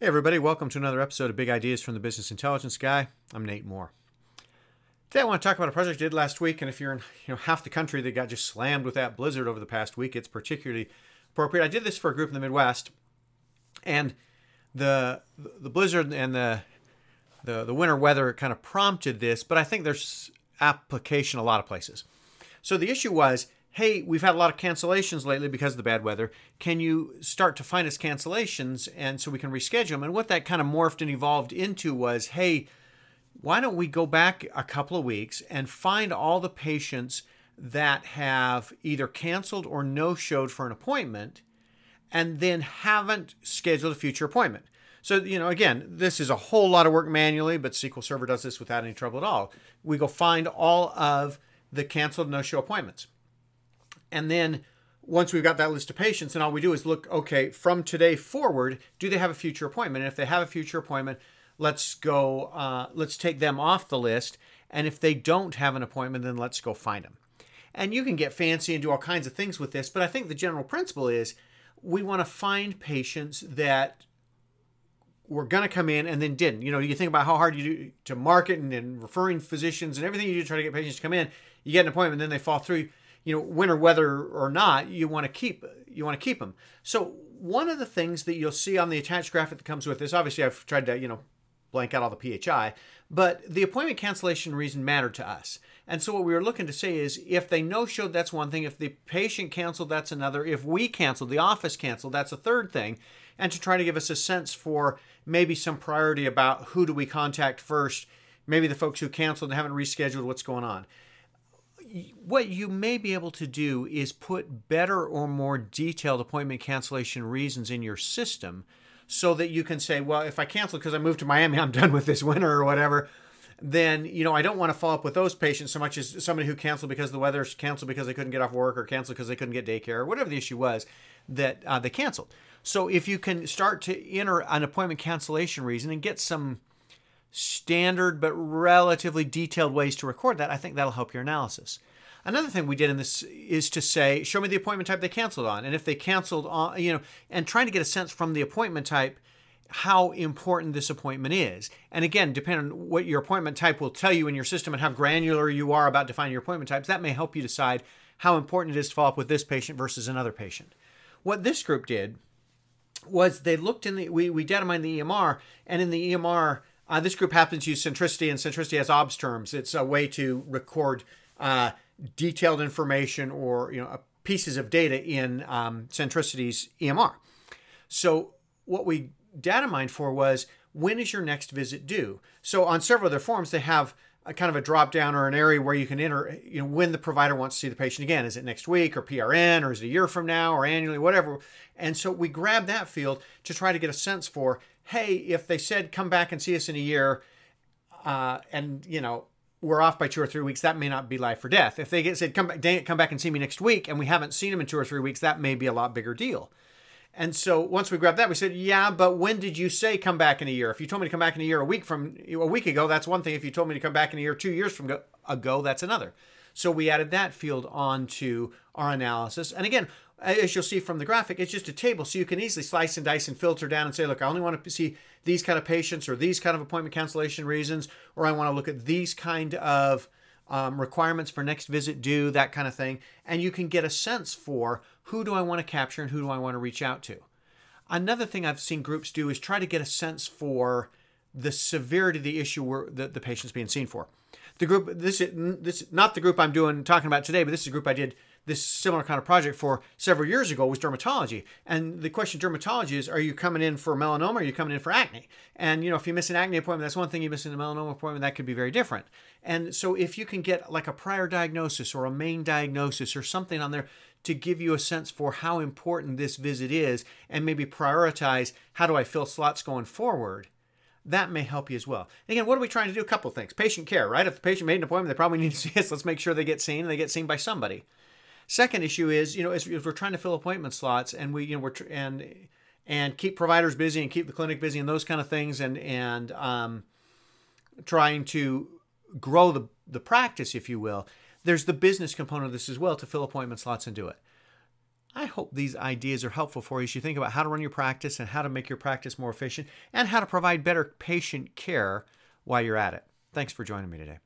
Hey, everybody, welcome to another episode of Big Ideas from the Business Intelligence Guy. I'm Nate Moore. Today, I want to talk about a project I did last week, and if you're in you know half the country that got just slammed with that blizzard over the past week, it's particularly appropriate. I did this for a group in the Midwest, and the the blizzard and the the, the winter weather kind of prompted this, but I think there's application a lot of places. So the issue was hey, we've had a lot of cancellations lately because of the bad weather. Can you start to find us cancellations and so we can reschedule them? And what that kind of morphed and evolved into was, hey, why don't we go back a couple of weeks and find all the patients that have either canceled or no showed for an appointment and then haven't scheduled a future appointment? So, you know, again, this is a whole lot of work manually, but SQL Server does this without any trouble at all. We go find all of the canceled no show appointments. And then once we've got that list of patients, and all we do is look, okay, from today forward, do they have a future appointment? And if they have a future appointment, let's go, uh, let's take them off the list. And if they don't have an appointment, then let's go find them. And you can get fancy and do all kinds of things with this, but I think the general principle is we want to find patients that were going to come in and then didn't. You know, you think about how hard you do to market and, and referring physicians and everything you do to try to get patients to come in. You get an appointment, then they fall through you know, winter weather or not, you want to keep you want to keep them. So one of the things that you'll see on the attached graphic that comes with this, obviously I've tried to you know blank out all the PHI, but the appointment cancellation reason mattered to us. And so what we were looking to say is if they no showed, that's one thing. If the patient canceled, that's another. If we canceled, the office canceled, that's a third thing. And to try to give us a sense for maybe some priority about who do we contact first, maybe the folks who canceled and haven't rescheduled, what's going on what you may be able to do is put better or more detailed appointment cancellation reasons in your system so that you can say, well, if I cancel because I moved to Miami, I'm done with this winter or whatever, then, you know, I don't want to follow up with those patients so much as somebody who canceled because the weather's canceled because they couldn't get off work or canceled because they couldn't get daycare or whatever the issue was that uh, they canceled. So if you can start to enter an appointment cancellation reason and get some standard but relatively detailed ways to record that, I think that'll help your analysis. Another thing we did in this is to say, show me the appointment type they canceled on. And if they canceled on, you know, and trying to get a sense from the appointment type how important this appointment is. And again, depending on what your appointment type will tell you in your system and how granular you are about defining your appointment types, that may help you decide how important it is to follow up with this patient versus another patient. What this group did was they looked in the, we, we data mined the EMR, and in the EMR, uh, this group happens to use Centricity, and Centricity has OBS terms. It's a way to record uh, detailed information or you know uh, pieces of data in um, Centricity's EMR. So what we data mined for was when is your next visit due? So on several other forms, they have a kind of a drop down or an area where you can enter, you know, when the provider wants to see the patient again. Is it next week or PRN or is it a year from now or annually, whatever. And so we grab that field to try to get a sense for, hey, if they said come back and see us in a year, uh, and you know we're off by two or three weeks, that may not be life or death. If they get said come back, dang it, come back and see me next week, and we haven't seen them in two or three weeks, that may be a lot bigger deal. And so once we grabbed that, we said, yeah, but when did you say come back in a year? If you told me to come back in a year a week from a week ago, that's one thing. If you told me to come back in a year two years from ago, that's another. So we added that field onto our analysis. And again, as you'll see from the graphic, it's just a table. So you can easily slice and dice and filter down and say, look, I only want to see these kind of patients or these kind of appointment cancellation reasons, or I want to look at these kind of um, requirements for next visit due, that kind of thing. And you can get a sense for who do I want to capture and who do I want to reach out to. Another thing I've seen groups do is try to get a sense for the severity of the issue where the, the patient's being seen for. The group, this is this not the group I'm doing talking about today, but this is a group I did this similar kind of project for several years ago was dermatology. And the question dermatology is, are you coming in for melanoma or are you coming in for acne? And, you know, if you miss an acne appointment, that's one thing. You miss in a melanoma appointment, that could be very different. And so if you can get like a prior diagnosis or a main diagnosis or something on there to give you a sense for how important this visit is and maybe prioritize how do I fill slots going forward, that may help you as well. again, what are we trying to do? A couple things. Patient care, right? If the patient made an appointment, they probably need to see us. Let's make sure they get seen and they get seen by somebody. Second issue is, you know, as, we're trying to fill appointment slots and we, you know, we're tr- and and keep providers busy and keep the clinic busy and those kind of things and and um, trying to grow the the practice, if you will. There's the business component of this as well to fill appointment slots and do it. I hope these ideas are helpful for you as you think about how to run your practice and how to make your practice more efficient and how to provide better patient care while you're at it. Thanks for joining me today.